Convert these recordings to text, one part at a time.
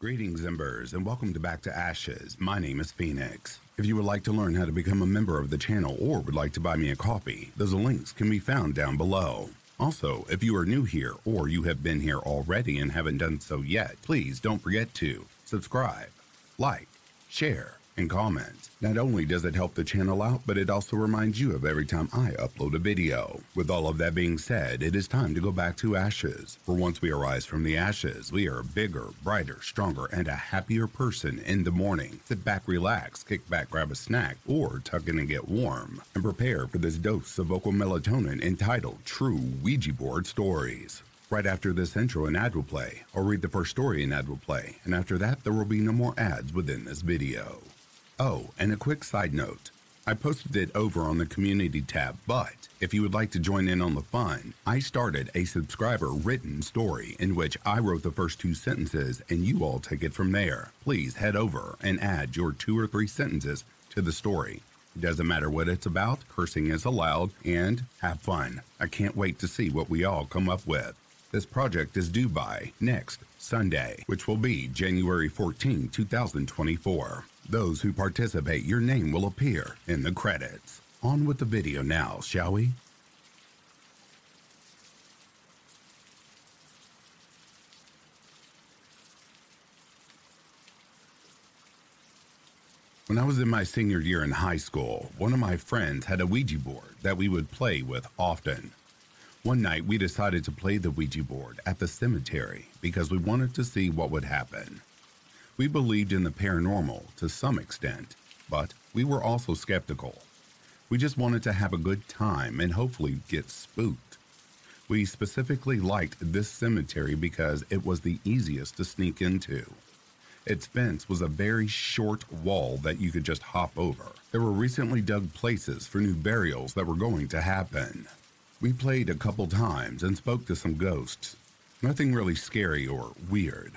Greetings, Embers, and welcome to Back to Ashes. My name is Phoenix. If you would like to learn how to become a member of the channel or would like to buy me a coffee, those links can be found down below. Also, if you are new here or you have been here already and haven't done so yet, please don't forget to subscribe, like, share, and comment. Not only does it help the channel out, but it also reminds you of every time I upload a video. With all of that being said, it is time to go back to ashes. For once we arise from the ashes, we are a bigger, brighter, stronger, and a happier person in the morning. Sit back, relax, kick back, grab a snack, or tuck in and get warm, and prepare for this dose of vocal melatonin entitled True Ouija Board Stories. Right after this intro, an ad will play. I'll read the first story an ad will play, and after that, there will be no more ads within this video. Oh, and a quick side note. I posted it over on the community tab, but if you would like to join in on the fun, I started a subscriber written story in which I wrote the first two sentences and you all take it from there. Please head over and add your two or three sentences to the story. It doesn't matter what it's about, cursing is allowed, and have fun. I can't wait to see what we all come up with. This project is due by next Sunday, which will be January 14, 2024. Those who participate, your name will appear in the credits. On with the video now, shall we? When I was in my senior year in high school, one of my friends had a Ouija board that we would play with often. One night, we decided to play the Ouija board at the cemetery because we wanted to see what would happen. We believed in the paranormal to some extent, but we were also skeptical. We just wanted to have a good time and hopefully get spooked. We specifically liked this cemetery because it was the easiest to sneak into. Its fence was a very short wall that you could just hop over. There were recently dug places for new burials that were going to happen. We played a couple times and spoke to some ghosts. Nothing really scary or weird.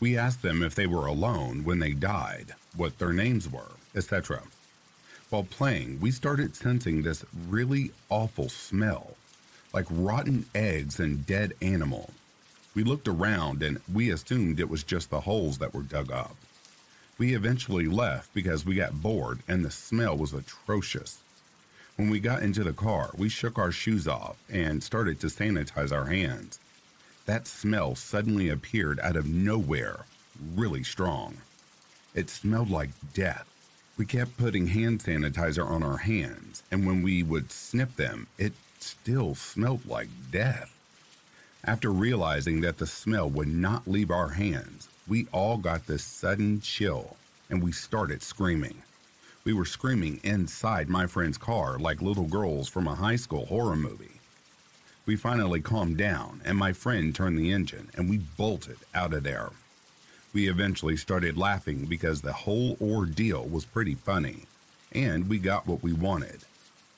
We asked them if they were alone when they died, what their names were, etc. While playing, we started sensing this really awful smell, like rotten eggs and dead animal. We looked around and we assumed it was just the holes that were dug up. We eventually left because we got bored and the smell was atrocious. When we got into the car, we shook our shoes off and started to sanitize our hands. That smell suddenly appeared out of nowhere, really strong. It smelled like death. We kept putting hand sanitizer on our hands, and when we would snip them, it still smelled like death. After realizing that the smell would not leave our hands, we all got this sudden chill and we started screaming. We were screaming inside my friend's car like little girls from a high school horror movie. We finally calmed down, and my friend turned the engine, and we bolted out of there. We eventually started laughing because the whole ordeal was pretty funny, and we got what we wanted.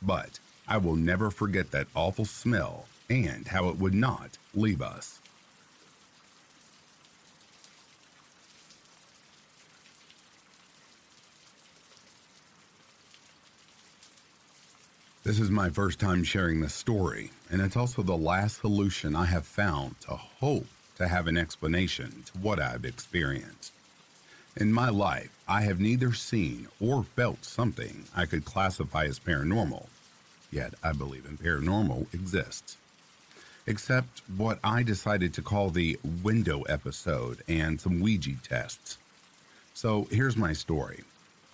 But I will never forget that awful smell and how it would not leave us. This is my first time sharing this story, and it's also the last solution I have found to hope to have an explanation to what I've experienced. In my life, I have neither seen or felt something I could classify as paranormal, yet I believe in paranormal exists. Except what I decided to call the window episode and some Ouija tests. So here's my story.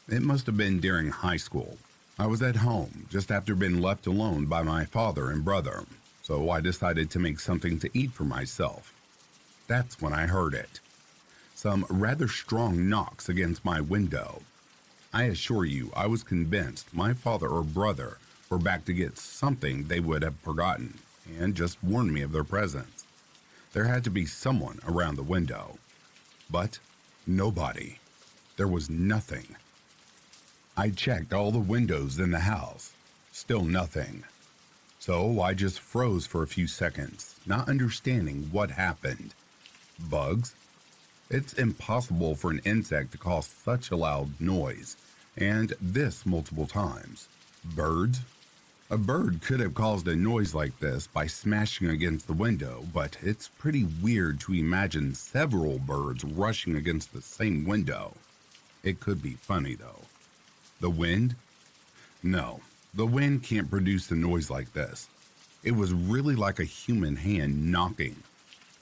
It must have been during high school I was at home just after being left alone by my father and brother, so I decided to make something to eat for myself. That's when I heard it. Some rather strong knocks against my window. I assure you, I was convinced my father or brother were back to get something they would have forgotten and just warned me of their presence. There had to be someone around the window. But nobody. There was nothing. I checked all the windows in the house. Still nothing. So I just froze for a few seconds, not understanding what happened. Bugs? It's impossible for an insect to cause such a loud noise, and this multiple times. Birds? A bird could have caused a noise like this by smashing against the window, but it's pretty weird to imagine several birds rushing against the same window. It could be funny though. The wind? No, the wind can't produce a noise like this. It was really like a human hand knocking.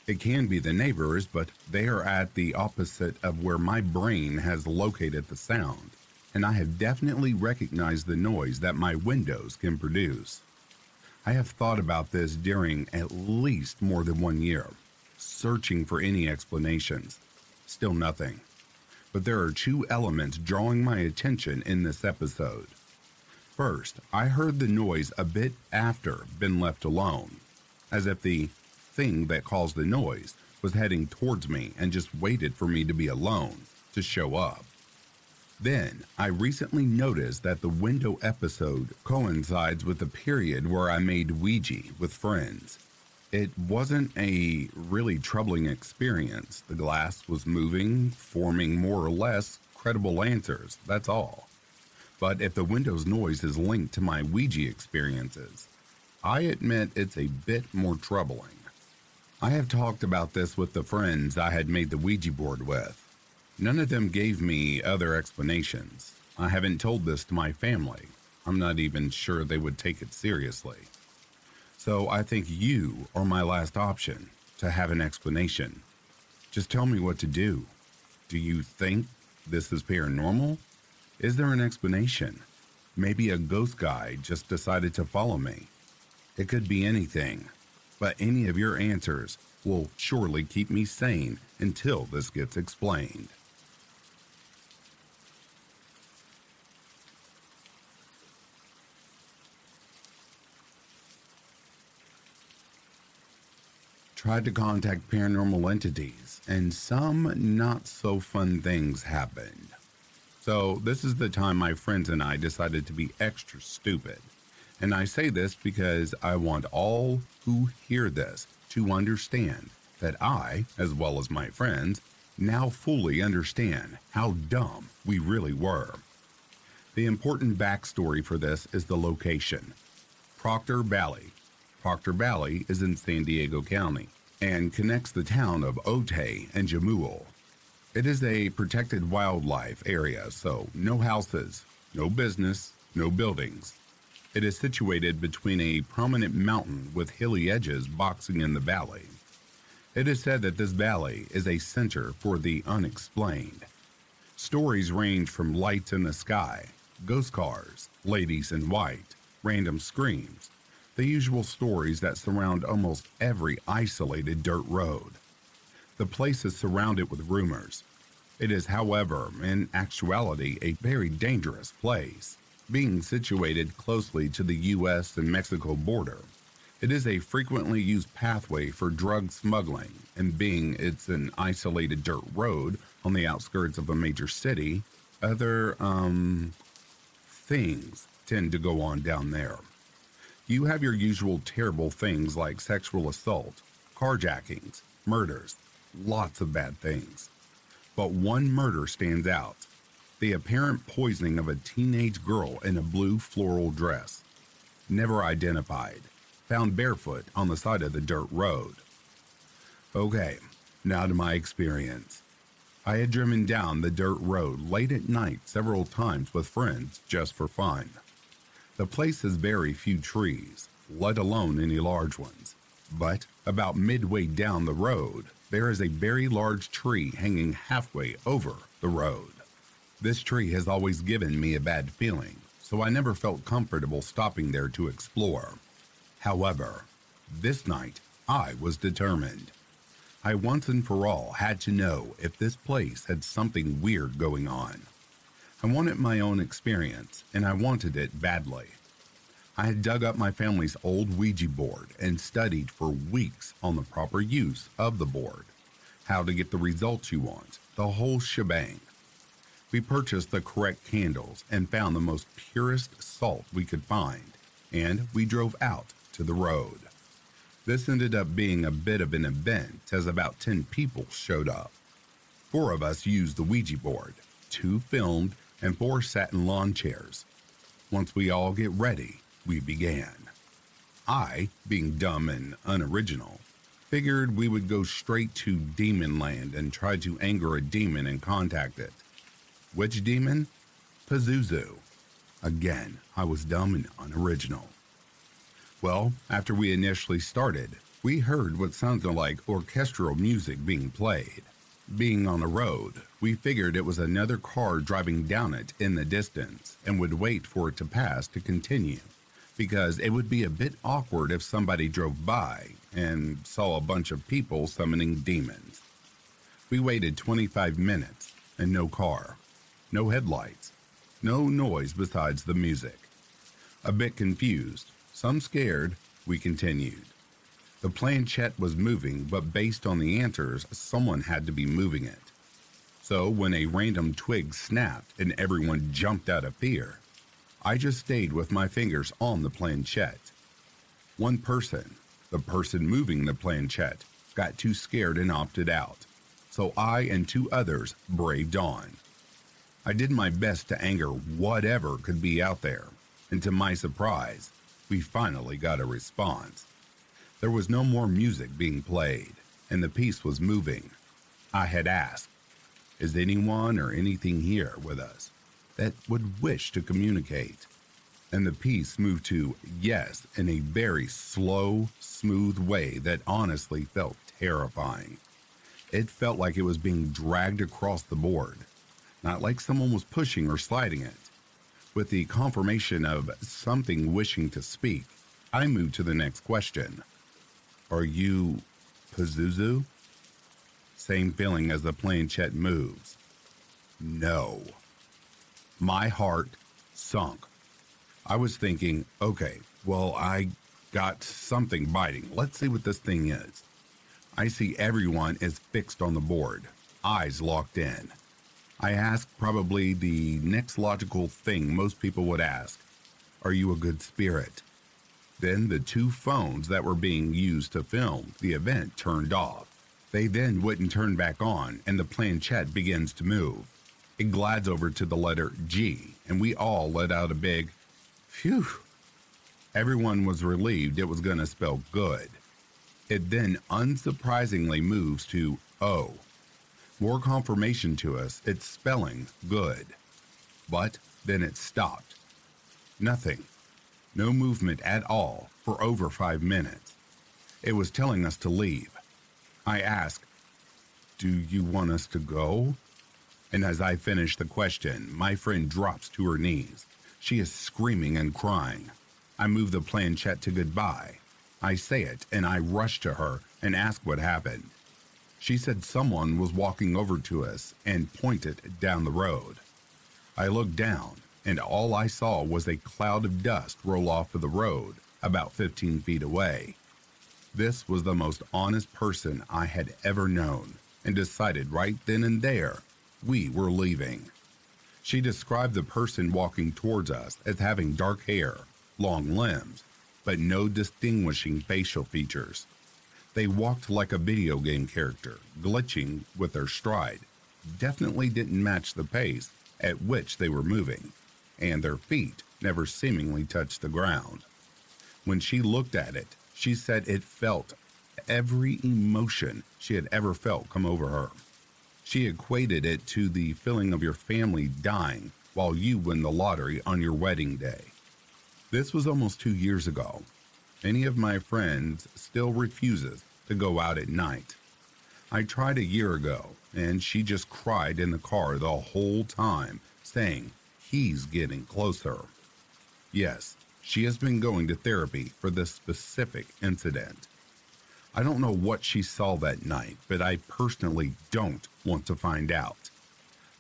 It can be the neighbors, but they are at the opposite of where my brain has located the sound and I have definitely recognized the noise that my windows can produce. I have thought about this during at least more than one year, searching for any explanations. Still nothing. But there are two elements drawing my attention in this episode. First, I heard the noise a bit after been left alone, as if the thing that caused the noise was heading towards me and just waited for me to be alone to show up. Then, I recently noticed that the window episode coincides with the period where I made Ouija with friends. It wasn't a really troubling experience. The glass was moving, forming more or less credible answers, that's all. But if the window's noise is linked to my Ouija experiences, I admit it's a bit more troubling. I have talked about this with the friends I had made the Ouija board with. None of them gave me other explanations. I haven't told this to my family. I'm not even sure they would take it seriously. So I think you are my last option to have an explanation. Just tell me what to do. Do you think this is paranormal? Is there an explanation? Maybe a ghost guy just decided to follow me. It could be anything, but any of your answers will surely keep me sane until this gets explained. Tried to contact paranormal entities, and some not so fun things happened. So, this is the time my friends and I decided to be extra stupid. And I say this because I want all who hear this to understand that I, as well as my friends, now fully understand how dumb we really were. The important backstory for this is the location Proctor Valley, Proctor Valley is in San Diego County and connects the town of Otay and Jamul. It is a protected wildlife area, so no houses, no business, no buildings. It is situated between a prominent mountain with hilly edges boxing in the valley. It is said that this valley is a center for the unexplained. Stories range from lights in the sky, ghost cars, ladies in white, random screams, the usual stories that surround almost every isolated dirt road. The place is surrounded with rumors. It is, however, in actuality, a very dangerous place. Being situated closely to the U.S. and Mexico border, it is a frequently used pathway for drug smuggling, and being it's an isolated dirt road on the outskirts of a major city, other, um, things tend to go on down there. You have your usual terrible things like sexual assault, carjackings, murders, lots of bad things. But one murder stands out the apparent poisoning of a teenage girl in a blue floral dress. Never identified, found barefoot on the side of the dirt road. Okay, now to my experience. I had driven down the dirt road late at night several times with friends just for fun. The place has very few trees, let alone any large ones. But about midway down the road, there is a very large tree hanging halfway over the road. This tree has always given me a bad feeling, so I never felt comfortable stopping there to explore. However, this night I was determined. I once and for all had to know if this place had something weird going on. I wanted my own experience, and I wanted it badly. I had dug up my family's old Ouija board and studied for weeks on the proper use of the board, how to get the results you want, the whole shebang. We purchased the correct candles and found the most purest salt we could find, and we drove out to the road. This ended up being a bit of an event as about 10 people showed up. Four of us used the Ouija board, two filmed, and four sat in lawn chairs. Once we all get ready, we began. I, being dumb and unoriginal, figured we would go straight to Demon Land and try to anger a demon and contact it. Which demon? Pazuzu. Again, I was dumb and unoriginal. Well, after we initially started, we heard what sounded like orchestral music being played. Being on the road, we figured it was another car driving down it in the distance and would wait for it to pass to continue, because it would be a bit awkward if somebody drove by and saw a bunch of people summoning demons. We waited 25 minutes and no car, no headlights, no noise besides the music. A bit confused, some scared, we continued. The planchette was moving, but based on the answers, someone had to be moving it. So when a random twig snapped and everyone jumped out of fear, I just stayed with my fingers on the planchette. One person, the person moving the planchette, got too scared and opted out, so I and two others braved on. I did my best to anger whatever could be out there, and to my surprise, we finally got a response. There was no more music being played, and the piece was moving. I had asked, Is anyone or anything here with us that would wish to communicate? And the piece moved to yes in a very slow, smooth way that honestly felt terrifying. It felt like it was being dragged across the board, not like someone was pushing or sliding it. With the confirmation of something wishing to speak, I moved to the next question. Are you Pazuzu? Same feeling as the plane, planchette moves. No. My heart sunk. I was thinking, okay, well, I got something biting. Let's see what this thing is. I see everyone is fixed on the board, eyes locked in. I ask probably the next logical thing most people would ask Are you a good spirit? Then the two phones that were being used to film the event turned off. They then wouldn't turn back on, and the planchette begins to move. It glides over to the letter G, and we all let out a big, phew. Everyone was relieved it was going to spell good. It then unsurprisingly moves to O. More confirmation to us it's spelling good. But then it stopped. Nothing. No movement at all for over five minutes. It was telling us to leave. I asked, Do you want us to go? And as I finish the question, my friend drops to her knees. She is screaming and crying. I move the planchette to goodbye. I say it and I rush to her and ask what happened. She said someone was walking over to us and pointed down the road. I looked down and all I saw was a cloud of dust roll off of the road about 15 feet away. This was the most honest person I had ever known, and decided right then and there we were leaving. She described the person walking towards us as having dark hair, long limbs, but no distinguishing facial features. They walked like a video game character, glitching with their stride. Definitely didn't match the pace at which they were moving and their feet never seemingly touched the ground. When she looked at it, she said it felt every emotion she had ever felt come over her. She equated it to the feeling of your family dying while you win the lottery on your wedding day. This was almost two years ago. Any of my friends still refuses to go out at night. I tried a year ago, and she just cried in the car the whole time, saying he's getting closer. Yes, she has been going to therapy for this specific incident. I don't know what she saw that night, but I personally don't want to find out.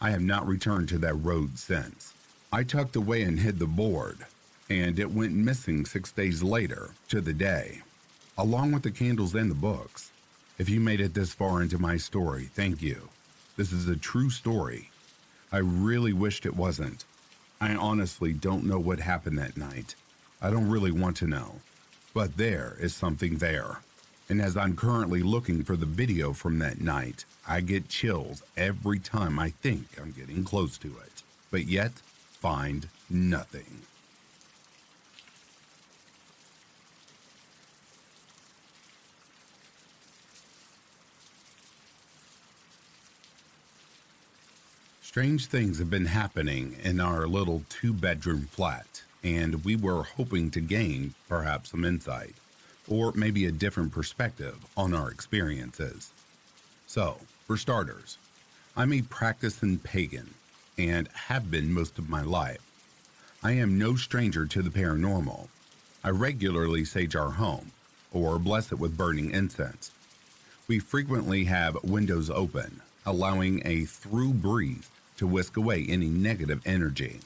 I have not returned to that road since. I tucked away and hid the board, and it went missing six days later to the day, along with the candles and the books. If you made it this far into my story, thank you. This is a true story. I really wished it wasn't. I honestly don't know what happened that night. I don't really want to know. But there is something there. And as I'm currently looking for the video from that night, I get chills every time I think I'm getting close to it. But yet, find nothing. Strange things have been happening in our little two bedroom flat and we were hoping to gain perhaps some insight or maybe a different perspective on our experiences. So, for starters, I'm a practicing pagan and have been most of my life. I am no stranger to the paranormal. I regularly sage our home or bless it with burning incense. We frequently have windows open, allowing a through breeze to whisk away any negative energy.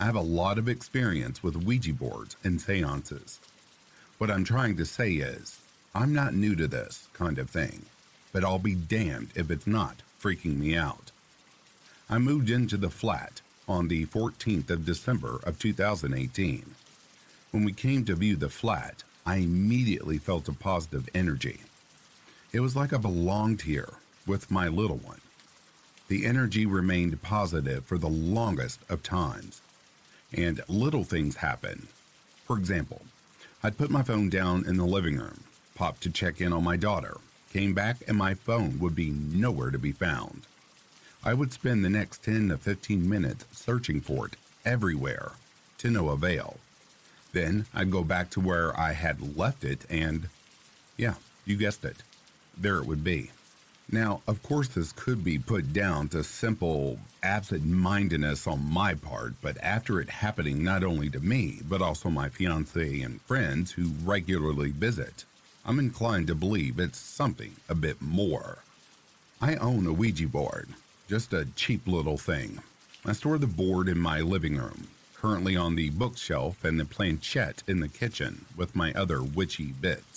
I have a lot of experience with Ouija boards and seances. What I'm trying to say is, I'm not new to this kind of thing, but I'll be damned if it's not freaking me out. I moved into the flat on the 14th of December of 2018. When we came to view the flat, I immediately felt a positive energy. It was like I belonged here with my little one. The energy remained positive for the longest of times, and little things happen. For example, I'd put my phone down in the living room, popped to check in on my daughter, came back, and my phone would be nowhere to be found. I would spend the next 10 to 15 minutes searching for it everywhere to no avail. Then I'd go back to where I had left it, and yeah, you guessed it, there it would be. Now, of course, this could be put down to simple absent mindedness on my part, but after it happening not only to me, but also my fiance and friends who regularly visit, I'm inclined to believe it's something a bit more. I own a Ouija board, just a cheap little thing. I store the board in my living room, currently on the bookshelf and the planchette in the kitchen with my other witchy bits.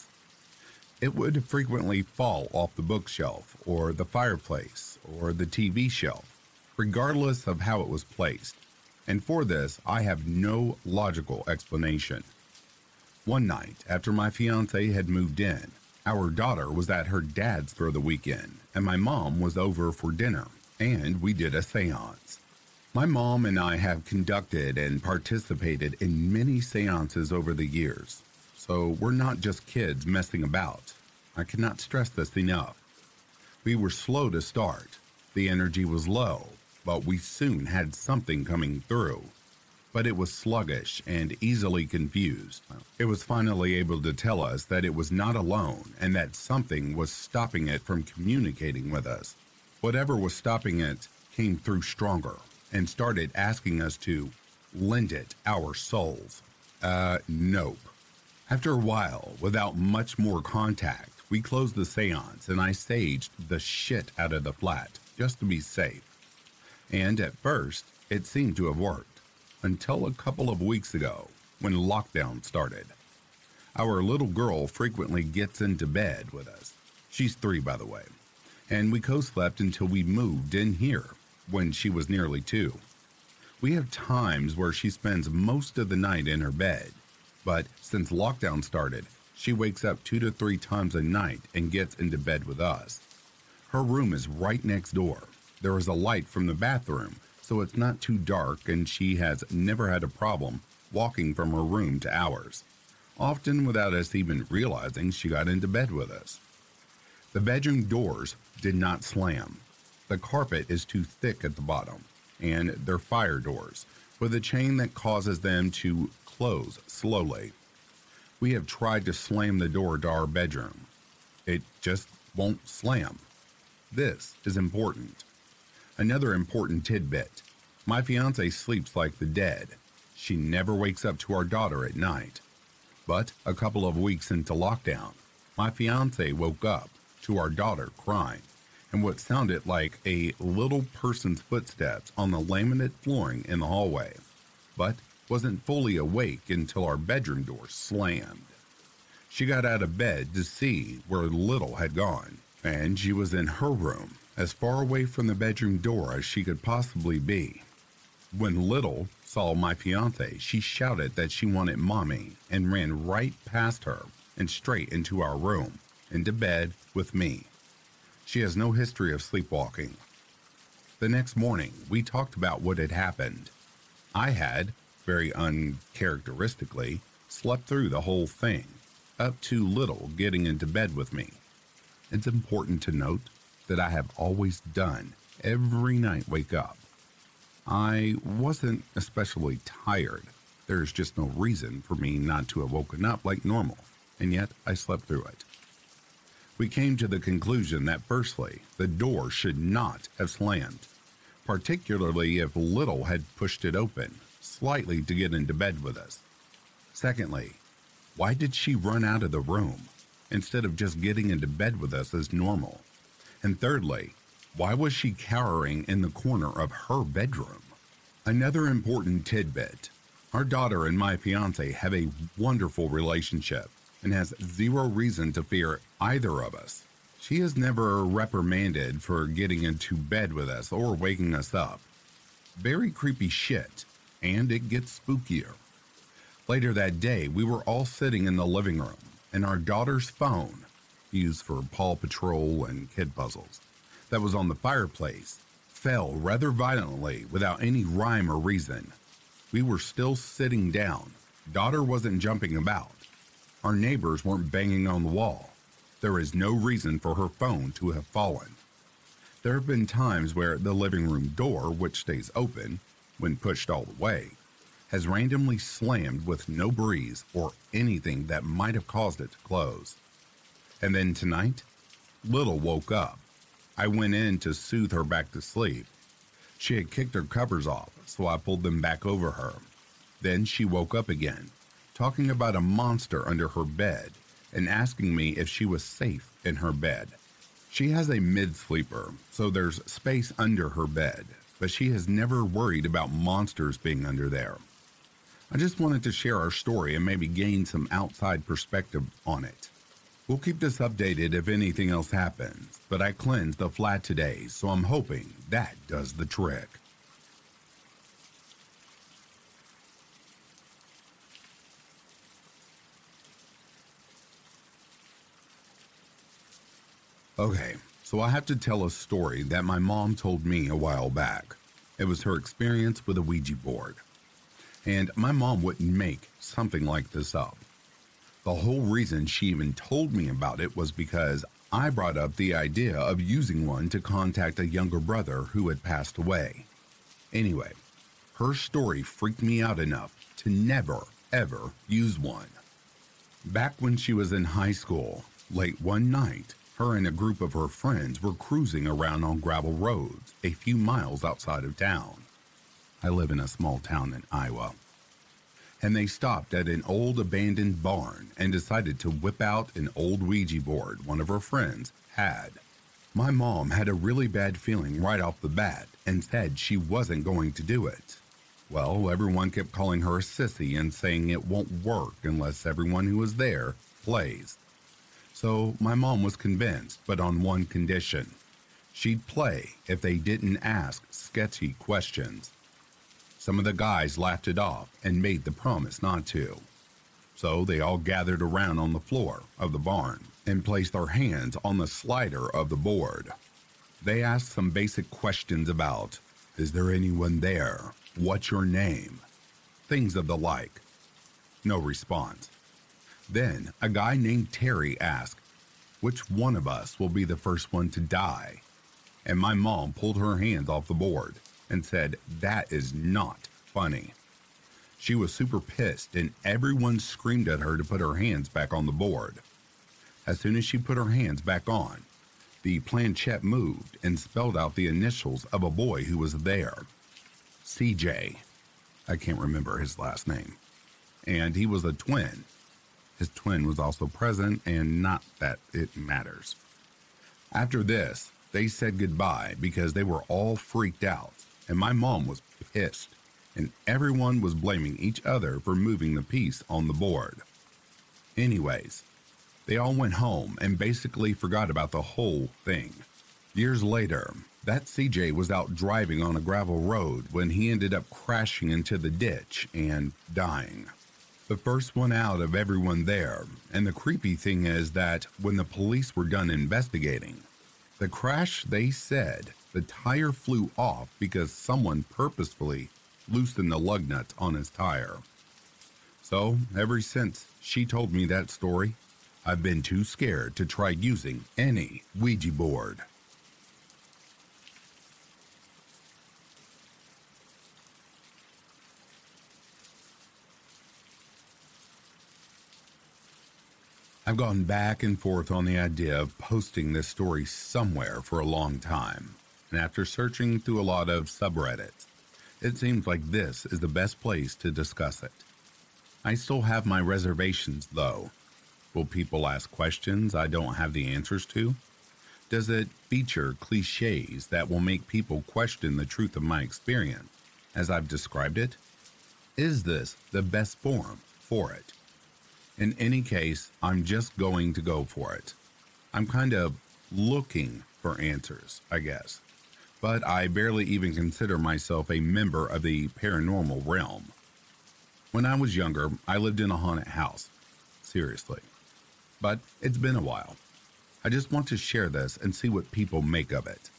It would frequently fall off the bookshelf or the fireplace or the TV shelf, regardless of how it was placed. And for this, I have no logical explanation. One night, after my fiance had moved in, our daughter was at her dad's for the weekend, and my mom was over for dinner, and we did a seance. My mom and I have conducted and participated in many seances over the years, so we're not just kids messing about. I cannot stress this enough. We were slow to start. The energy was low, but we soon had something coming through. But it was sluggish and easily confused. It was finally able to tell us that it was not alone and that something was stopping it from communicating with us. Whatever was stopping it came through stronger and started asking us to lend it our souls. Uh, nope. After a while, without much more contact, we closed the seance and I saged the shit out of the flat just to be safe. And at first, it seemed to have worked until a couple of weeks ago when lockdown started. Our little girl frequently gets into bed with us. She's three, by the way. And we co slept until we moved in here when she was nearly two. We have times where she spends most of the night in her bed, but since lockdown started, she wakes up two to three times a night and gets into bed with us. Her room is right next door. There is a light from the bathroom, so it's not too dark, and she has never had a problem walking from her room to ours, often without us even realizing she got into bed with us. The bedroom doors did not slam, the carpet is too thick at the bottom, and they're fire doors with a chain that causes them to close slowly. We have tried to slam the door to our bedroom. It just won't slam. This is important. Another important tidbit my fiance sleeps like the dead. She never wakes up to our daughter at night. But a couple of weeks into lockdown, my fiance woke up to our daughter crying and what sounded like a little person's footsteps on the laminate flooring in the hallway, but wasn't fully awake until our bedroom door slammed. She got out of bed to see where Little had gone, and she was in her room, as far away from the bedroom door as she could possibly be. When Little saw my fiance, she shouted that she wanted mommy and ran right past her and straight into our room, into bed with me. She has no history of sleepwalking. The next morning, we talked about what had happened. I had, very uncharacteristically, slept through the whole thing, up to Little getting into bed with me. It's important to note that I have always done every night wake up. I wasn't especially tired. There's just no reason for me not to have woken up like normal, and yet I slept through it. We came to the conclusion that firstly, the door should not have slammed, particularly if Little had pushed it open slightly to get into bed with us. Secondly, why did she run out of the room instead of just getting into bed with us as normal? And thirdly, why was she cowering in the corner of her bedroom? Another important tidbit our daughter and my fiance have a wonderful relationship and has zero reason to fear either of us. She is never reprimanded for getting into bed with us or waking us up. Very creepy shit, and it gets spookier. Later that day, we were all sitting in the living room, and our daughter's phone, used for Paw Patrol and kid puzzles, that was on the fireplace, fell rather violently without any rhyme or reason. We were still sitting down. Daughter wasn't jumping about. Our neighbors weren't banging on the wall. There is no reason for her phone to have fallen. There have been times where the living room door, which stays open when pushed all the way, has randomly slammed with no breeze or anything that might have caused it to close. And then tonight, Little woke up. I went in to soothe her back to sleep. She had kicked her covers off, so I pulled them back over her. Then she woke up again, talking about a monster under her bed and asking me if she was safe in her bed. She has a mid sleeper, so there's space under her bed, but she has never worried about monsters being under there. I just wanted to share our story and maybe gain some outside perspective on it. We'll keep this updated if anything else happens, but I cleansed the flat today, so I'm hoping that does the trick. Okay, so I have to tell a story that my mom told me a while back. It was her experience with a Ouija board and my mom wouldn't make something like this up. The whole reason she even told me about it was because I brought up the idea of using one to contact a younger brother who had passed away. Anyway, her story freaked me out enough to never, ever use one. Back when she was in high school, late one night, her and a group of her friends were cruising around on gravel roads a few miles outside of town. I live in a small town in Iowa. And they stopped at an old abandoned barn and decided to whip out an old Ouija board one of her friends had. My mom had a really bad feeling right off the bat and said she wasn't going to do it. Well, everyone kept calling her a sissy and saying it won't work unless everyone who was there plays. So my mom was convinced, but on one condition. She'd play if they didn't ask sketchy questions. Some of the guys laughed it off and made the promise not to. So they all gathered around on the floor of the barn and placed their hands on the slider of the board. They asked some basic questions about Is there anyone there? What's your name? Things of the like. No response. Then a guy named Terry asked, Which one of us will be the first one to die? And my mom pulled her hands off the board and said, That is not funny. She was super pissed, and everyone screamed at her to put her hands back on the board. As soon as she put her hands back on, the planchette moved and spelled out the initials of a boy who was there CJ. I can't remember his last name. And he was a twin. His twin was also present, and not that it matters. After this, they said goodbye because they were all freaked out and my mom was pissed, and everyone was blaming each other for moving the piece on the board. Anyways, they all went home and basically forgot about the whole thing. Years later, that CJ was out driving on a gravel road when he ended up crashing into the ditch and dying. The first one out of everyone there, and the creepy thing is that when the police were done investigating, the crash they said the tire flew off because someone purposefully loosened the lug nuts on his tire. So, ever since she told me that story, I've been too scared to try using any Ouija board. I've gone back and forth on the idea of posting this story somewhere for a long time, and after searching through a lot of subreddits, it seems like this is the best place to discuss it. I still have my reservations, though. Will people ask questions I don't have the answers to? Does it feature cliches that will make people question the truth of my experience as I've described it? Is this the best form for it? In any case, I'm just going to go for it. I'm kind of looking for answers, I guess. But I barely even consider myself a member of the paranormal realm. When I was younger, I lived in a haunted house. Seriously. But it's been a while. I just want to share this and see what people make of it.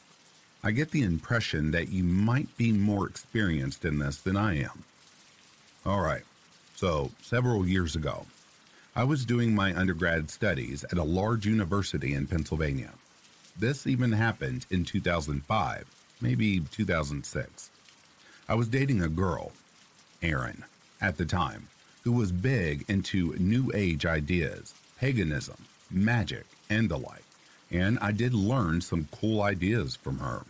I get the impression that you might be more experienced in this than I am. All right, so several years ago, I was doing my undergrad studies at a large university in Pennsylvania. This even happened in 2005, maybe 2006. I was dating a girl, Erin, at the time, who was big into New Age ideas, paganism, magic, and the like, and I did learn some cool ideas from her.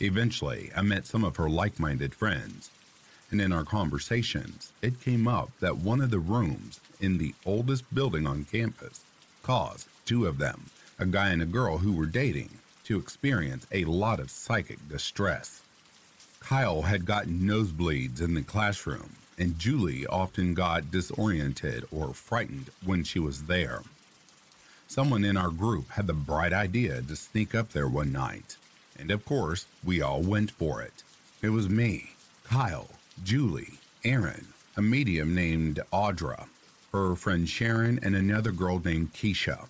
Eventually, I met some of her like minded friends, and in our conversations, it came up that one of the rooms in the oldest building on campus caused two of them, a guy and a girl who were dating, to experience a lot of psychic distress. Kyle had gotten nosebleeds in the classroom, and Julie often got disoriented or frightened when she was there. Someone in our group had the bright idea to sneak up there one night, and of course, we all went for it. It was me, Kyle, Julie, Erin, a medium named Audra, her friend Sharon, and another girl named Keisha.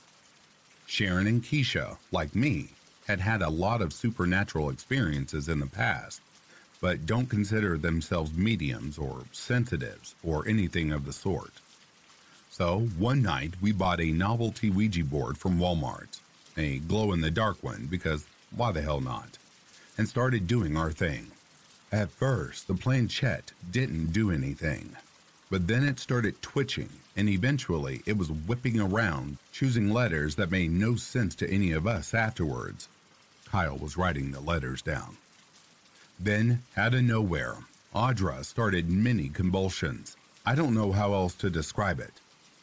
Sharon and Keisha, like me, had had a lot of supernatural experiences in the past, but don't consider themselves mediums or sensitives or anything of the sort. So, one night we bought a novelty Ouija board from Walmart, a glow in the dark one, because why the hell not? And started doing our thing. At first, the planchette didn't do anything, but then it started twitching, and eventually it was whipping around, choosing letters that made no sense to any of us afterwards. Kyle was writing the letters down. Then, out of nowhere, Audra started many convulsions. I don't know how else to describe it.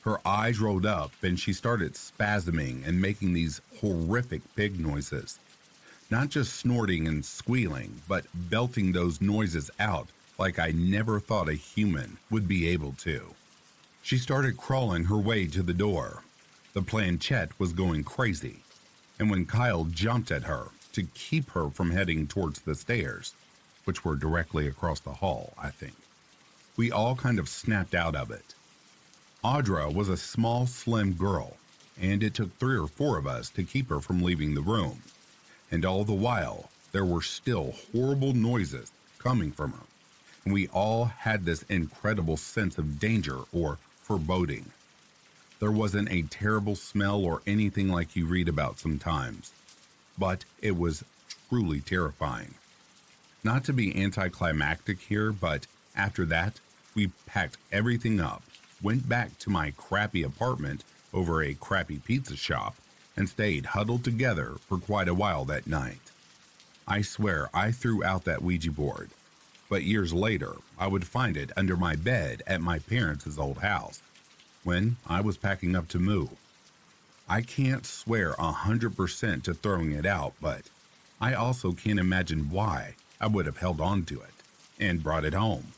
Her eyes rolled up and she started spasming and making these horrific pig noises not just snorting and squealing, but belting those noises out like I never thought a human would be able to. She started crawling her way to the door. The planchette was going crazy, and when Kyle jumped at her to keep her from heading towards the stairs, which were directly across the hall, I think, we all kind of snapped out of it. Audra was a small, slim girl, and it took three or four of us to keep her from leaving the room and all the while there were still horrible noises coming from her, and we all had this incredible sense of danger or foreboding. There wasn't a terrible smell or anything like you read about sometimes, but it was truly terrifying. Not to be anticlimactic here, but after that, we packed everything up, went back to my crappy apartment over a crappy pizza shop, and stayed huddled together for quite a while that night. I swear I threw out that Ouija board, but years later I would find it under my bed at my parents' old house when I was packing up to move. I can't swear a hundred percent to throwing it out, but I also can't imagine why I would have held on to it and brought it home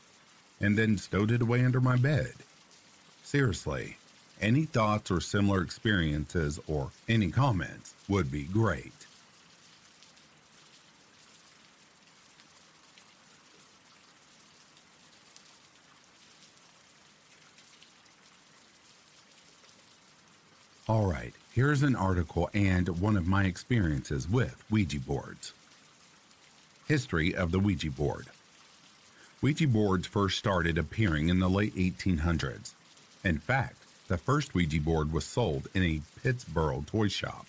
and then stowed it away under my bed. Seriously, any thoughts or similar experiences or any comments would be great. All right, here's an article and one of my experiences with Ouija boards. History of the Ouija board. Ouija boards first started appearing in the late 1800s. In fact, the first Ouija board was sold in a Pittsburgh toy shop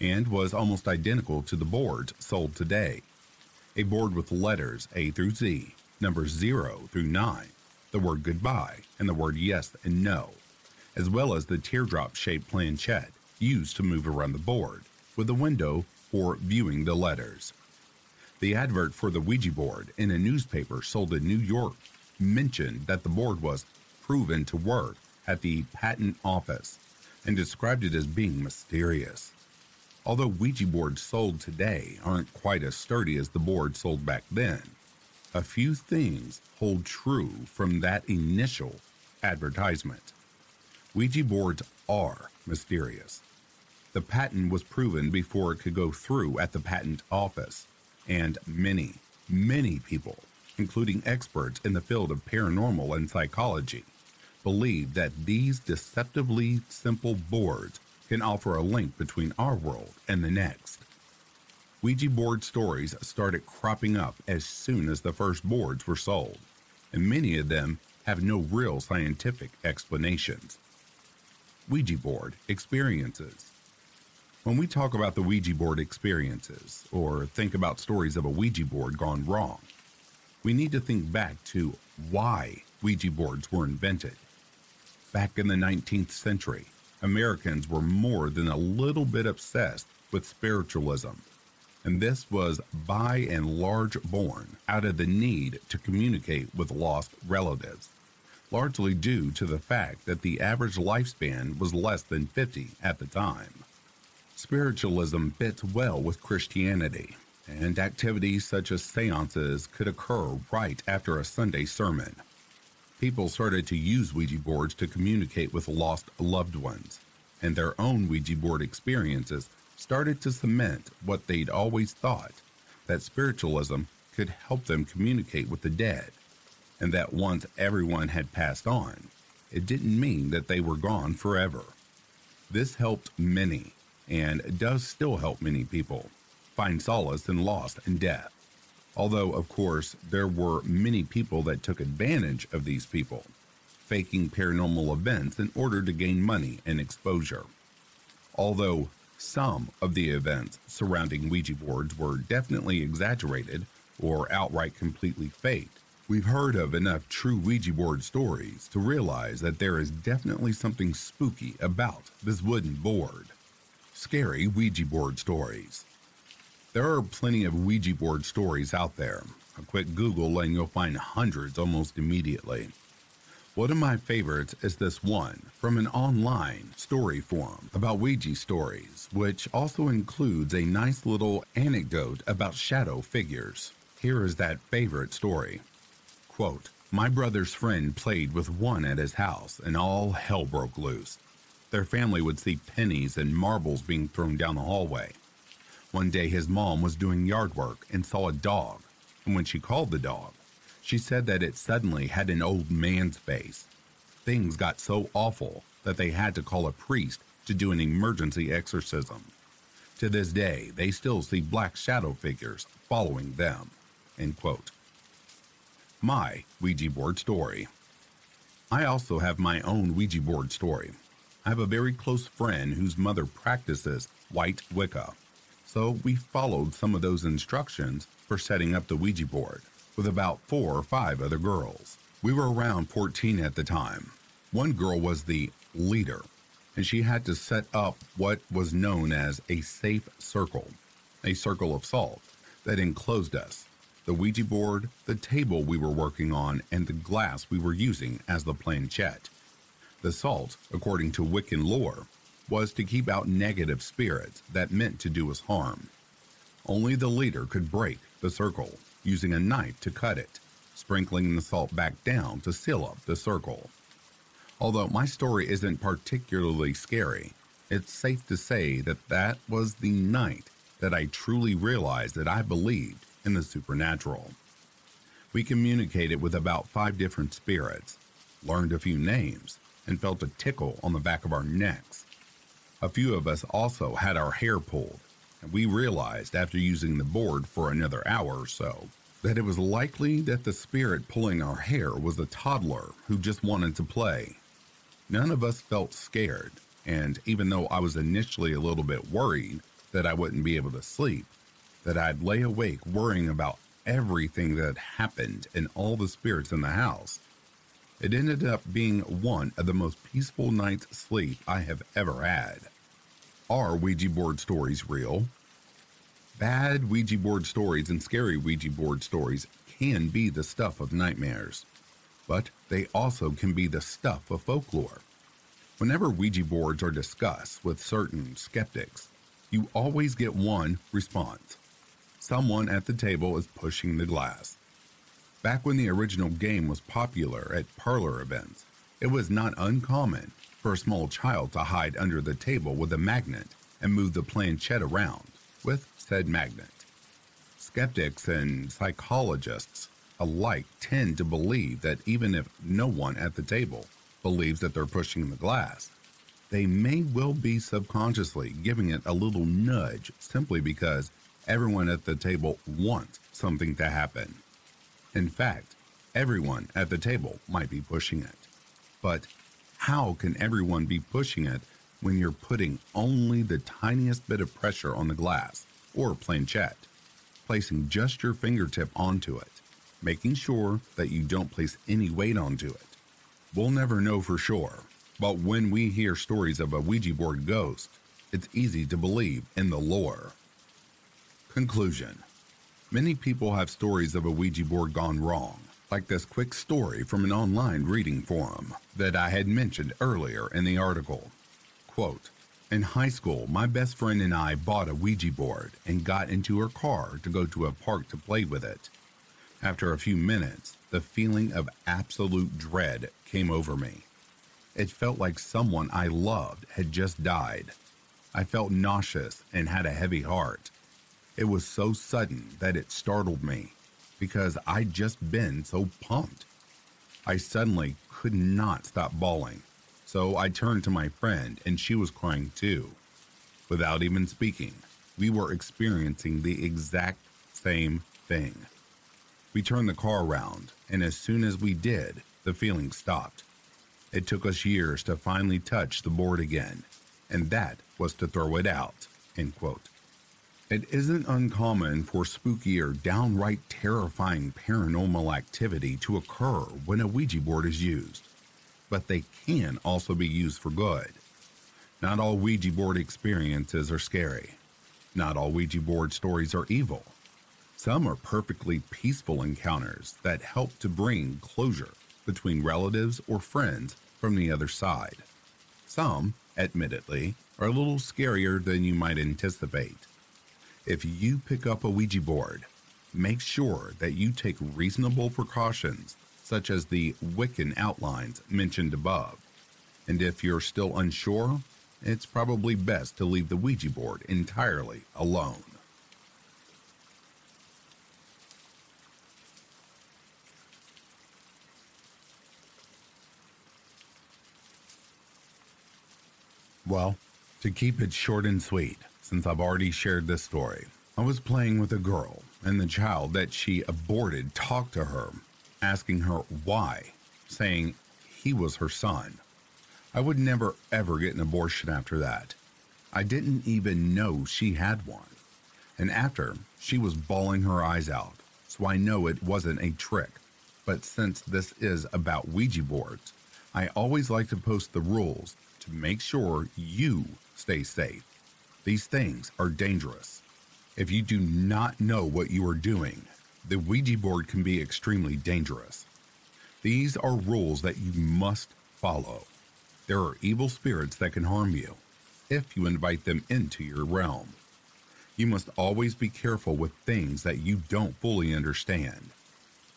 and was almost identical to the boards sold today. A board with letters A through Z, numbers 0 through 9, the word goodbye, and the word yes and no. as well as the teardrop shaped planchette used to move around the board, with a window for viewing the letters. The advert for the Ouija board in a newspaper sold in New York mentioned that the board was proven to work at the patent office and described it as being mysterious. Although Ouija boards sold today aren't quite as sturdy as the boards sold back then, a few things hold true from that initial advertisement. Ouija boards are mysterious. The patent was proven before it could go through at the patent office, and many, many people, including experts in the field of paranormal and psychology, believe that these deceptively simple boards can offer a link between our world and the next. Ouija board stories started cropping up as soon as the first boards were sold, and many of them have no real scientific explanations. Ouija board experiences. When we talk about the Ouija board experiences, or think about stories of a Ouija board gone wrong, we need to think back to why Ouija boards were invented. Back in the 19th century, Americans were more than a little bit obsessed with spiritualism, and this was by and large born out of the need to communicate with lost relatives, largely due to the fact that the average lifespan was less than 50 at the time. Spiritualism fits well with Christianity, and activities such as seances could occur right after a Sunday sermon people started to use Ouija boards to communicate with lost loved ones, and their own Ouija board experiences started to cement what they'd always thought that spiritualism could help them communicate with the dead, and that once everyone had passed on, it didn't mean that they were gone forever. This helped many, and does still help many people, find solace in loss and death. Although, of course, there were many people that took advantage of these people, faking paranormal events in order to gain money and exposure. Although some of the events surrounding Ouija boards were definitely exaggerated or outright completely faked, we've heard of enough true Ouija board stories to realize that there is definitely something spooky about this wooden board. Scary Ouija board stories. There are plenty of Ouija board stories out there. A quick Google and you'll find hundreds almost immediately. One of my favorites is this one from an online story forum about Ouija stories, which also includes a nice little anecdote about shadow figures. Here is that favorite story. Quote, my brother's friend played with one at his house and all hell broke loose. Their family would see pennies and marbles being thrown down the hallway. One day his mom was doing yard work and saw a dog, and when she called the dog, she said that it suddenly had an old man's face. Things got so awful that they had to call a priest to do an emergency exorcism. To this day, they still see black shadow figures following them. End quote. My Ouija board story. I also have my own Ouija board story. I have a very close friend whose mother practices white Wicca so we followed some of those instructions for setting up the Ouija board with about four or five other girls. We were around 14 at the time. One girl was the leader, and she had to set up what was known as a safe circle, a circle of salt that enclosed us, the Ouija board, the table we were working on, and the glass we were using as the planchette. The salt, according to Wiccan lore, was to keep out negative spirits that meant to do us harm. Only the leader could break the circle using a knife to cut it, sprinkling the salt back down to seal up the circle. Although my story isn't particularly scary, it's safe to say that that was the night that I truly realized that I believed in the supernatural. We communicated with about five different spirits, learned a few names, and felt a tickle on the back of our necks a few of us also had our hair pulled, and we realized after using the board for another hour or so that it was likely that the spirit pulling our hair was a toddler who just wanted to play. None of us felt scared, and even though I was initially a little bit worried that I wouldn't be able to sleep, that I'd lay awake worrying about everything that had happened and all the spirits in the house, It ended up being one of the most peaceful nights' sleep I have ever had. Are Ouija board stories real? Bad Ouija board stories and scary Ouija board stories can be the stuff of nightmares, but they also can be the stuff of folklore. Whenever Ouija boards are discussed with certain skeptics, you always get one response someone at the table is pushing the glass. Back when the original game was popular at parlor events, it was not uncommon for a small child to hide under the table with a magnet and move the planchette around with said magnet. Skeptics and psychologists alike tend to believe that even if no one at the table believes that they're pushing the glass, they may well be subconsciously giving it a little nudge simply because everyone at the table wants something to happen. In fact, everyone at the table might be pushing it. But how can everyone be pushing it when you're putting only the tiniest bit of pressure on the glass or planchette, placing just your fingertip onto it, making sure that you don't place any weight onto it? We'll never know for sure, but when we hear stories of a Ouija board ghost, it's easy to believe in the lore. Conclusion Many people have stories of a Ouija board gone wrong, like this quick story from an online reading forum that I had mentioned earlier in the article. Quote, in high school, my best friend and I bought a Ouija board and got into her car to go to a park to play with it. After a few minutes, the feeling of absolute dread came over me. It felt like someone I loved had just died. I felt nauseous and had a heavy heart. It was so sudden that it startled me because I'd just been so pumped. I suddenly could not stop bawling, so I turned to my friend and she was crying too. Without even speaking, we were experiencing the exact same thing. We turned the car around, and as soon as we did, the feeling stopped. It took us years to finally touch the board again, and that was to throw it out. End quote. It isn't uncommon for spooky or downright terrifying paranormal activity to occur when a Ouija board is used, but they can also be used for good. Not all Ouija board experiences are scary. Not all Ouija board stories are evil. Some are perfectly peaceful encounters that help to bring closure between relatives or friends from the other side. Some, admittedly, are a little scarier than you might anticipate. If you pick up a Ouija board, make sure that you take reasonable precautions, such as the Wiccan outlines mentioned above. And if you're still unsure, it's probably best to leave the Ouija board entirely alone. Well, to keep it short and sweet, since I've already shared this story. I was playing with a girl, and the child that she aborted talked to her, asking her why, saying he was her son. I would never ever get an abortion after that. I didn't even know she had one. And after, she was bawling her eyes out, so I know it wasn't a trick. But since this is about Ouija boards, I always like to post the rules to make sure you stay safe. These things are dangerous. If you do not know what you are doing, the Ouija board can be extremely dangerous. These are rules that you must follow. There are evil spirits that can harm you if you invite them into your realm. You must always be careful with things that you don't fully understand.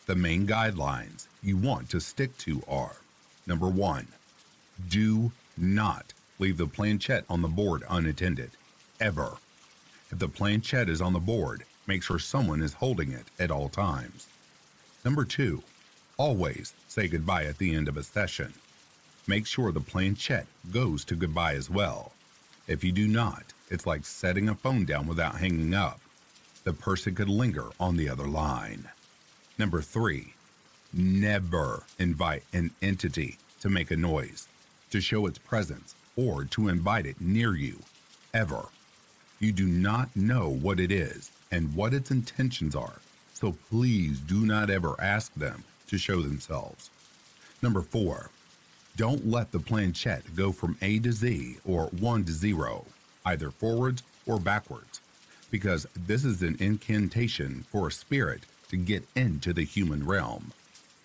The main guidelines you want to stick to are number one, do not leave the planchette on the board unattended ever. If the planchette is on the board, make sure someone is holding it at all times. Number two, always say goodbye at the end of a session. Make sure the planchette goes to goodbye as well. If you do not, it's like setting a phone down without hanging up. The person could linger on the other line. Number three, never invite an entity to make a noise, to show its presence, or to invite it near you, ever. You do not know what it is and what its intentions are, so please do not ever ask them to show themselves. Number 4. Don't let the planchette go from A to Z or 1 to 0, either forwards or backwards, because this is an incantation for a spirit to get into the human realm.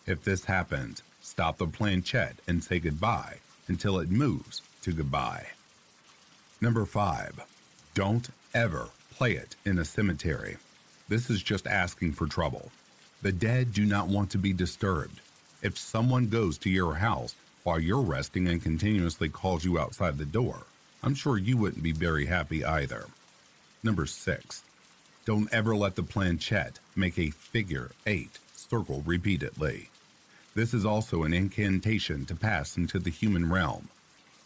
If this happens, stop the planchette and say goodbye until it moves to goodbye. Number 5. Don't ever play it in a cemetery. This is just asking for trouble. The dead do not want to be disturbed. If someone goes to your house while you're resting and continuously calls you outside the door, I'm sure you wouldn't be very happy either. Number 6. Don't ever let the planchette make a figure 8 circle repeatedly. This is also an incantation to pass into the human realm.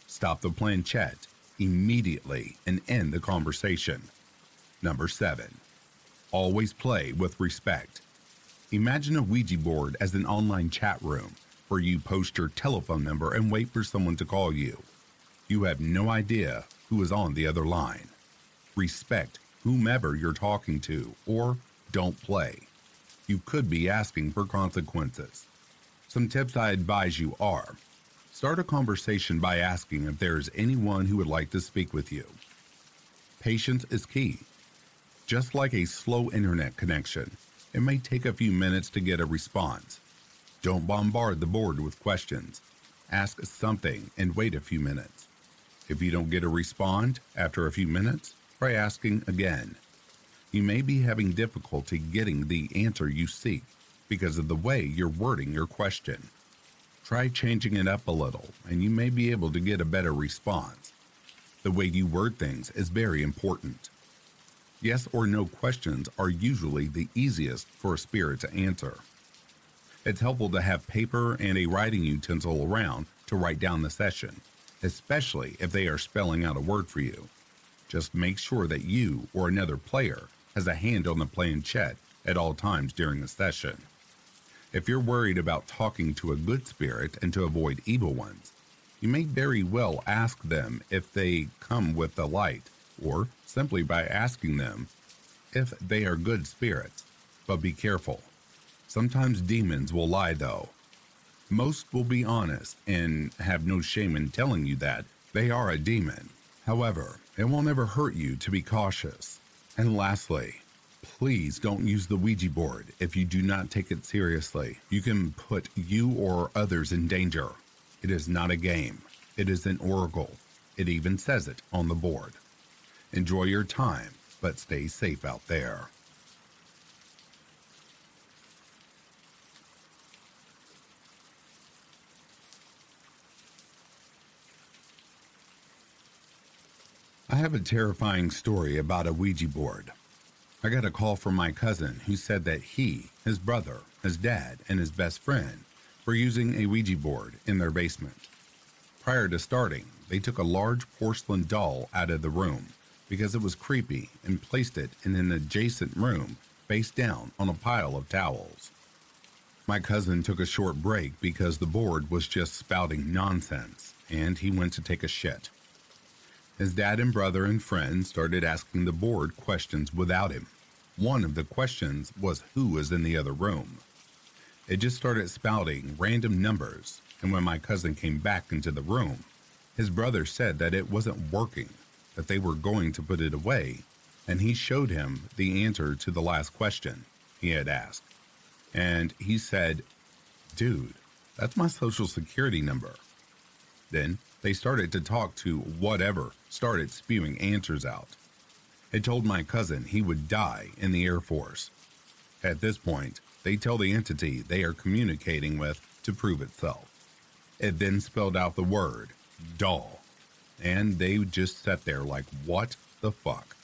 Stop the planchette immediately and end the conversation. Number 7. Always play with respect. Imagine a Ouija board as an online chat room where you post your telephone number and wait for someone to call you. You have no idea who is on the other line. Respect whomever you're talking to or don't play. You could be asking for consequences. Some tips I advise you are start a conversation by asking if there is anyone who would like to speak with you. Patience is key. Just like a slow internet connection, it may take a few minutes to get a response. Don't bombard the board with questions. Ask something and wait a few minutes. If you don't get a response after a few minutes, try asking again. You may be having difficulty getting the answer you seek because of the way you're wording your question. Try changing it up a little, and you may be able to get a better response. The way you word things is very important. Yes or no questions are usually the easiest for a spirit to answer. It's helpful to have paper and a writing utensil around to write down the session, especially if they are spelling out a word for you. Just make sure that you or another player has a hand on the planchette at all times during the session. If you're worried about talking to a good spirit and to avoid evil ones, you may very well ask them if they come with the light or simply by asking them if they are good spirits. But be careful. Sometimes demons will lie, though. Most will be honest and have no shame in telling you that they are a demon. However, it will never hurt you to be cautious. And lastly, please don't use the Ouija board if you do not take it seriously. You can put you or others in danger. It is not a game, it is an oracle. It even says it on the board. Enjoy your time, but stay safe out there. I have a terrifying story about a Ouija board. I got a call from my cousin who said that he, his brother, his dad, and his best friend were using a Ouija board in their basement. Prior to starting, they took a large porcelain doll out of the room because it was creepy and placed it in an adjacent room face down on a pile of towels. My cousin took a short break because the board was just spouting nonsense and he went to take a shit. His dad and brother and friends started asking the board questions without him. One of the questions was who was in the other room. It just started spouting random numbers, and when my cousin came back into the room, his brother said that it wasn't working that they were going to put it away, and he showed him the answer to the last question he had asked. And he said, Dude, that's my social security number. Then they started to talk to whatever started spewing answers out. It told my cousin he would die in the Air Force. At this point, they tell the entity they are communicating with to prove itself. It then spelled out the word doll and they just sat there like, what the fuck?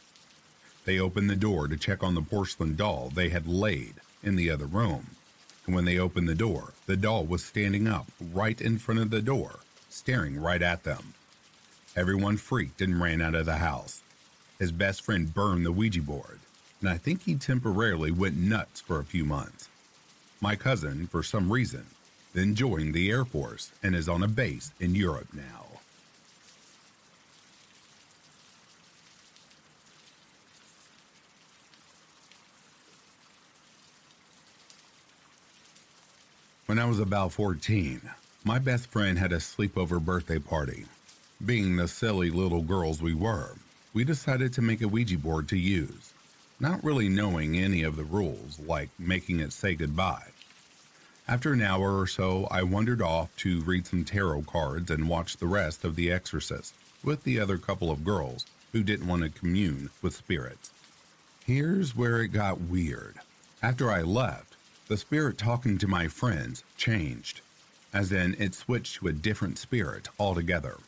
They opened the door to check on the porcelain doll they had laid in the other room. And when they opened the door, the doll was standing up right in front of the door, staring right at them. Everyone freaked and ran out of the house. His best friend burned the Ouija board, and I think he temporarily went nuts for a few months. My cousin, for some reason, then joined the Air Force and is on a base in Europe now. When I was about 14, My best friend had a sleepover birthday party. Being the silly little girls we were, we decided to make a Ouija board to use, not really knowing any of the rules, like making it say goodbye. After an hour or so, I wandered off to read some tarot cards and watch the rest of The Exorcist with the other couple of girls who didn't want to commune with spirits. Here's where it got weird. After I left, the spirit talking to my friends changed, as in it switched to a different spirit altogether.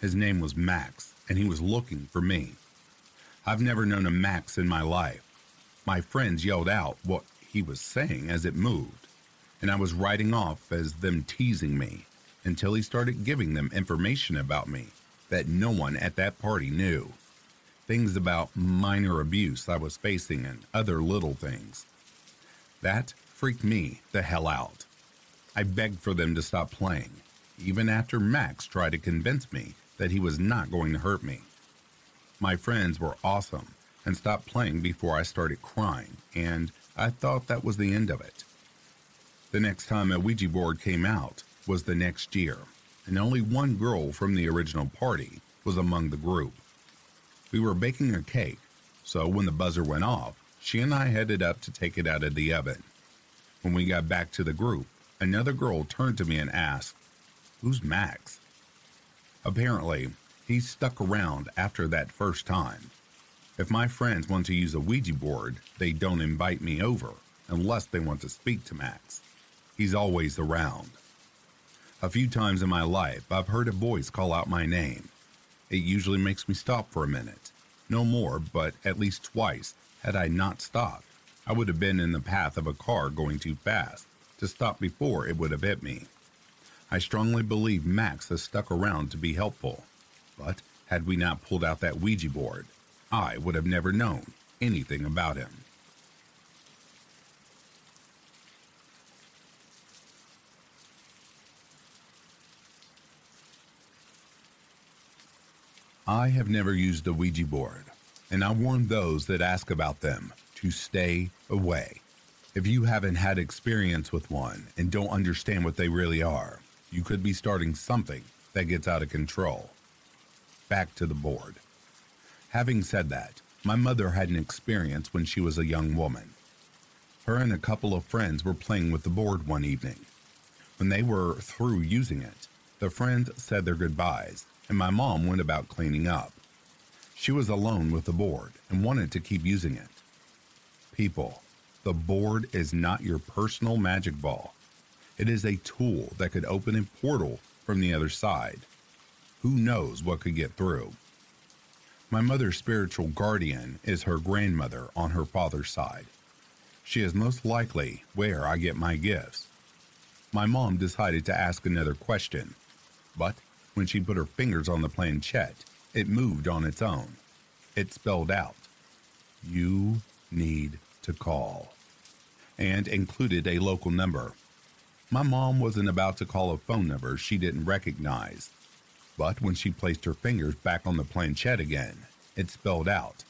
His name was Max, and he was looking for me. I've never known a Max in my life. My friends yelled out what he was saying as it moved and I was writing off as them teasing me until he started giving them information about me that no one at that party knew. Things about minor abuse I was facing and other little things. That freaked me the hell out. I begged for them to stop playing, even after Max tried to convince me that he was not going to hurt me. My friends were awesome and stopped playing before I started crying, and I thought that was the end of it. The next time a Ouija board came out was the next year, and only one girl from the original party was among the group. We were baking a cake, so when the buzzer went off, she and I headed up to take it out of the oven. When we got back to the group, another girl turned to me and asked, Who's Max? Apparently, he stuck around after that first time. If my friends want to use a Ouija board, they don't invite me over unless they want to speak to Max. He's always around. A few times in my life, I've heard a voice call out my name. It usually makes me stop for a minute. No more, but at least twice, had I not stopped, I would have been in the path of a car going too fast to stop before it would have hit me. I strongly believe Max has stuck around to be helpful, but had we not pulled out that Ouija board, I would have never known anything about him. I have never used a Ouija board, and I warn those that ask about them to stay away. If you haven't had experience with one and don't understand what they really are, you could be starting something that gets out of control. Back to the board. Having said that, my mother had an experience when she was a young woman. Her and a couple of friends were playing with the board one evening. When they were through using it, the friends said their goodbyes and my mom went about cleaning up. She was alone with the board and wanted to keep using it. People, the board is not your personal magic ball. It is a tool that could open a portal from the other side. Who knows what could get through? My mother's spiritual guardian is her grandmother on her father's side. She is most likely where I get my gifts. My mom decided to ask another question, but when she put her fingers on the planchette, it moved on its own. It spelled out, You need to call, and included a local number. My mom wasn't about to call a phone number she didn't recognize, but when she placed her fingers back on the planchette again, it spelled out,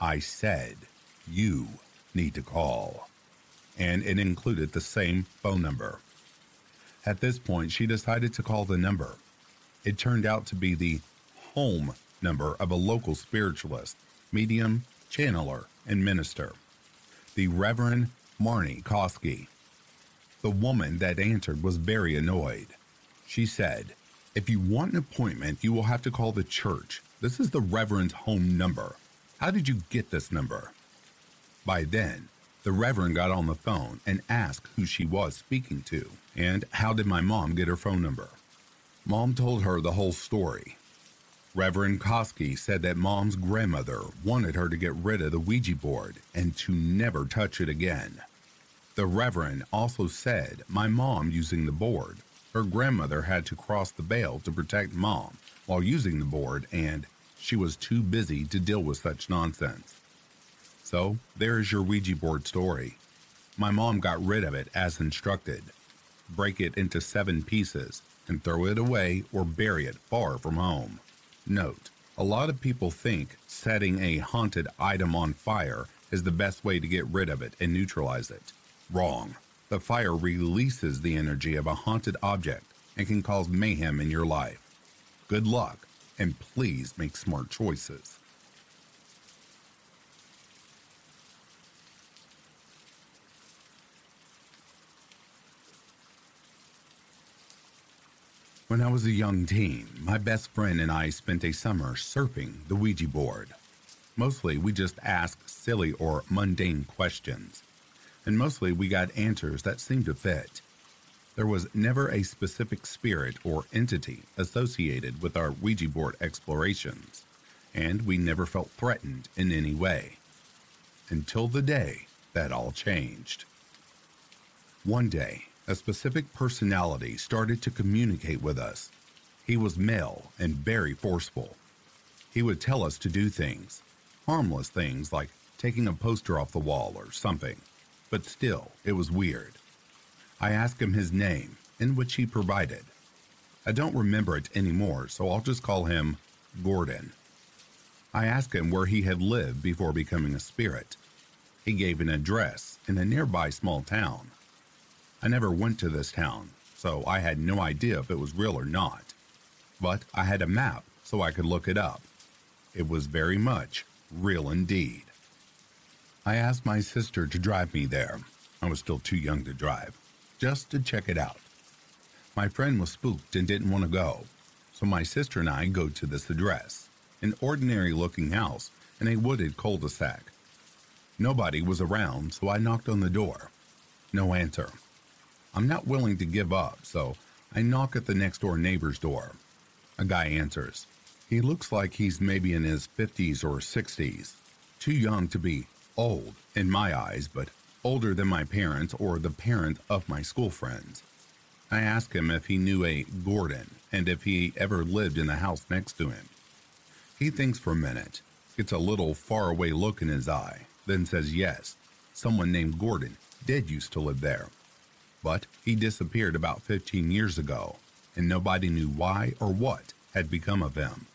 I said, You need to call. And it included the same phone number. At this point, she decided to call the number it turned out to be the home number of a local spiritualist, medium, channeler, and minister, the Reverend Marnie Koski. The woman that answered was very annoyed. She said, If you want an appointment, you will have to call the church. This is the Reverend's home number. How did you get this number? By then, the Reverend got on the phone and asked who she was speaking to, and how did my mom get her phone number. Mom told her the whole story. Reverend Koski said that Mom's grandmother wanted her to get rid of the Ouija board and to never touch it again. The Reverend also said my mom using the board, her grandmother had to cross the veil to protect Mom while using the board and she was too busy to deal with such nonsense. So, there is your Ouija board story. My mom got rid of it as instructed. Break it into seven pieces and throw it away or bury it far from home. Note, a lot of people think setting a haunted item on fire is the best way to get rid of it and neutralize it. Wrong. The fire releases the energy of a haunted object and can cause mayhem in your life. Good luck, and please make smart choices. When I was a young teen, my best friend and I spent a summer surfing the Ouija board. Mostly, we just asked silly or mundane questions, and mostly we got answers that seemed to fit. There was never a specific spirit or entity associated with our Ouija board explorations, and we never felt threatened in any way. Until the day that all changed. One day, a specific personality started to communicate with us. He was male and very forceful. He would tell us to do things, harmless things like taking a poster off the wall or something, but still, it was weird. I asked him his name, in which he provided. I don't remember it anymore, so I'll just call him Gordon. I asked him where he had lived before becoming a spirit. He gave an address in a nearby small town. I never went to this town, so I had no idea if it was real or not. But I had a map so I could look it up. It was very much real indeed. I asked my sister to drive me there. I was still too young to drive, just to check it out. My friend was spooked and didn't want to go, so my sister and I go to this address, an ordinary looking house in a wooded cul de sac. Nobody was around, so I knocked on the door. No answer. I'm not willing to give up, so I knock at the next door neighbor's door. A guy answers. He looks like he's maybe in his 50s or 60s. Too young to be old, in my eyes, but older than my parents or the parent of my school friends. I ask him if he knew a Gordon and if he ever lived in the house next to him. He thinks for a minute, gets a little faraway look in his eye, then says yes, someone named Gordon did used to live there but he disappeared about 15 years ago, and nobody knew why or what had become of him.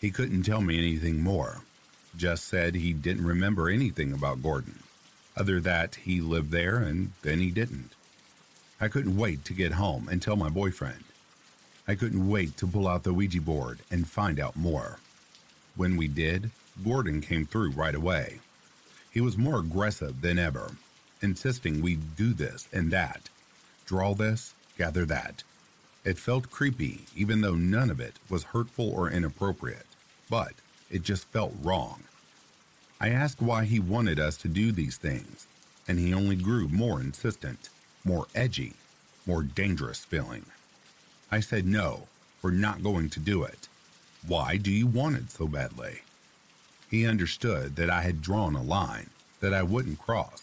He couldn't tell me anything more, just said he didn't remember anything about Gordon, other that he lived there and then he didn't. I couldn't wait to get home and tell my boyfriend. I couldn't wait to pull out the Ouija board and find out more. When we did, Gordon came through right away. He was more aggressive than ever, insisting we do this and that, draw this, gather that. It felt creepy, even though none of it was hurtful or inappropriate, but it just felt wrong. I asked why he wanted us to do these things, and he only grew more insistent, more edgy, more dangerous feeling. I said no, we're not going to do it. Why do you want it so badly? He understood that I had drawn a line that I wouldn't cross,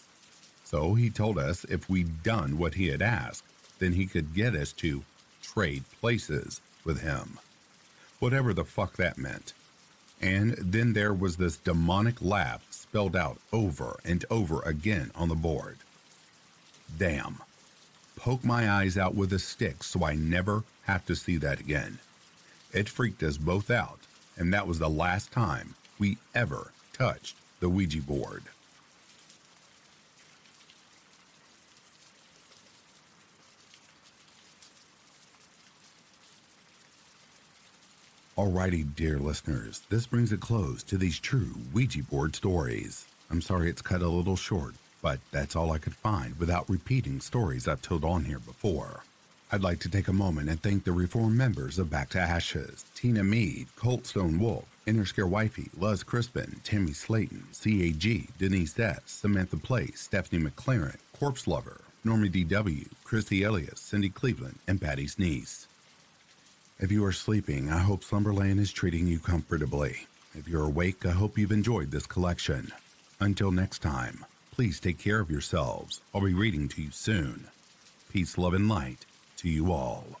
so he told us if we'd done what he had asked, then he could get us to trade places with him. Whatever the fuck that meant. And then there was this demonic laugh spelled out over and over again on the board. Damn. Poke my eyes out with a stick so I never have to see that again. It freaked us both out, and that was the last time we ever touched the Ouija board. Alrighty, dear listeners, this brings a close to these true Ouija board stories. I'm sorry it's cut a little short, but that's all I could find without repeating stories I've told on here before. I'd like to take a moment and thank the reform members of Back to Ashes, Tina Mead, Colt Stone Wolf, Inner Scare Wifey, Luz Crispin, Tammy Slayton, CAG, Denise S., Samantha Place, Stephanie McLaren, Corpse Lover, Normie DW, Chrissy Elias, Cindy Cleveland, and Patty's niece. If you are sleeping, I hope Slumberland is treating you comfortably. If you're awake, I hope you've enjoyed this collection. Until next time, please take care of yourselves. I'll be reading to you soon. Peace, love, and light to you all.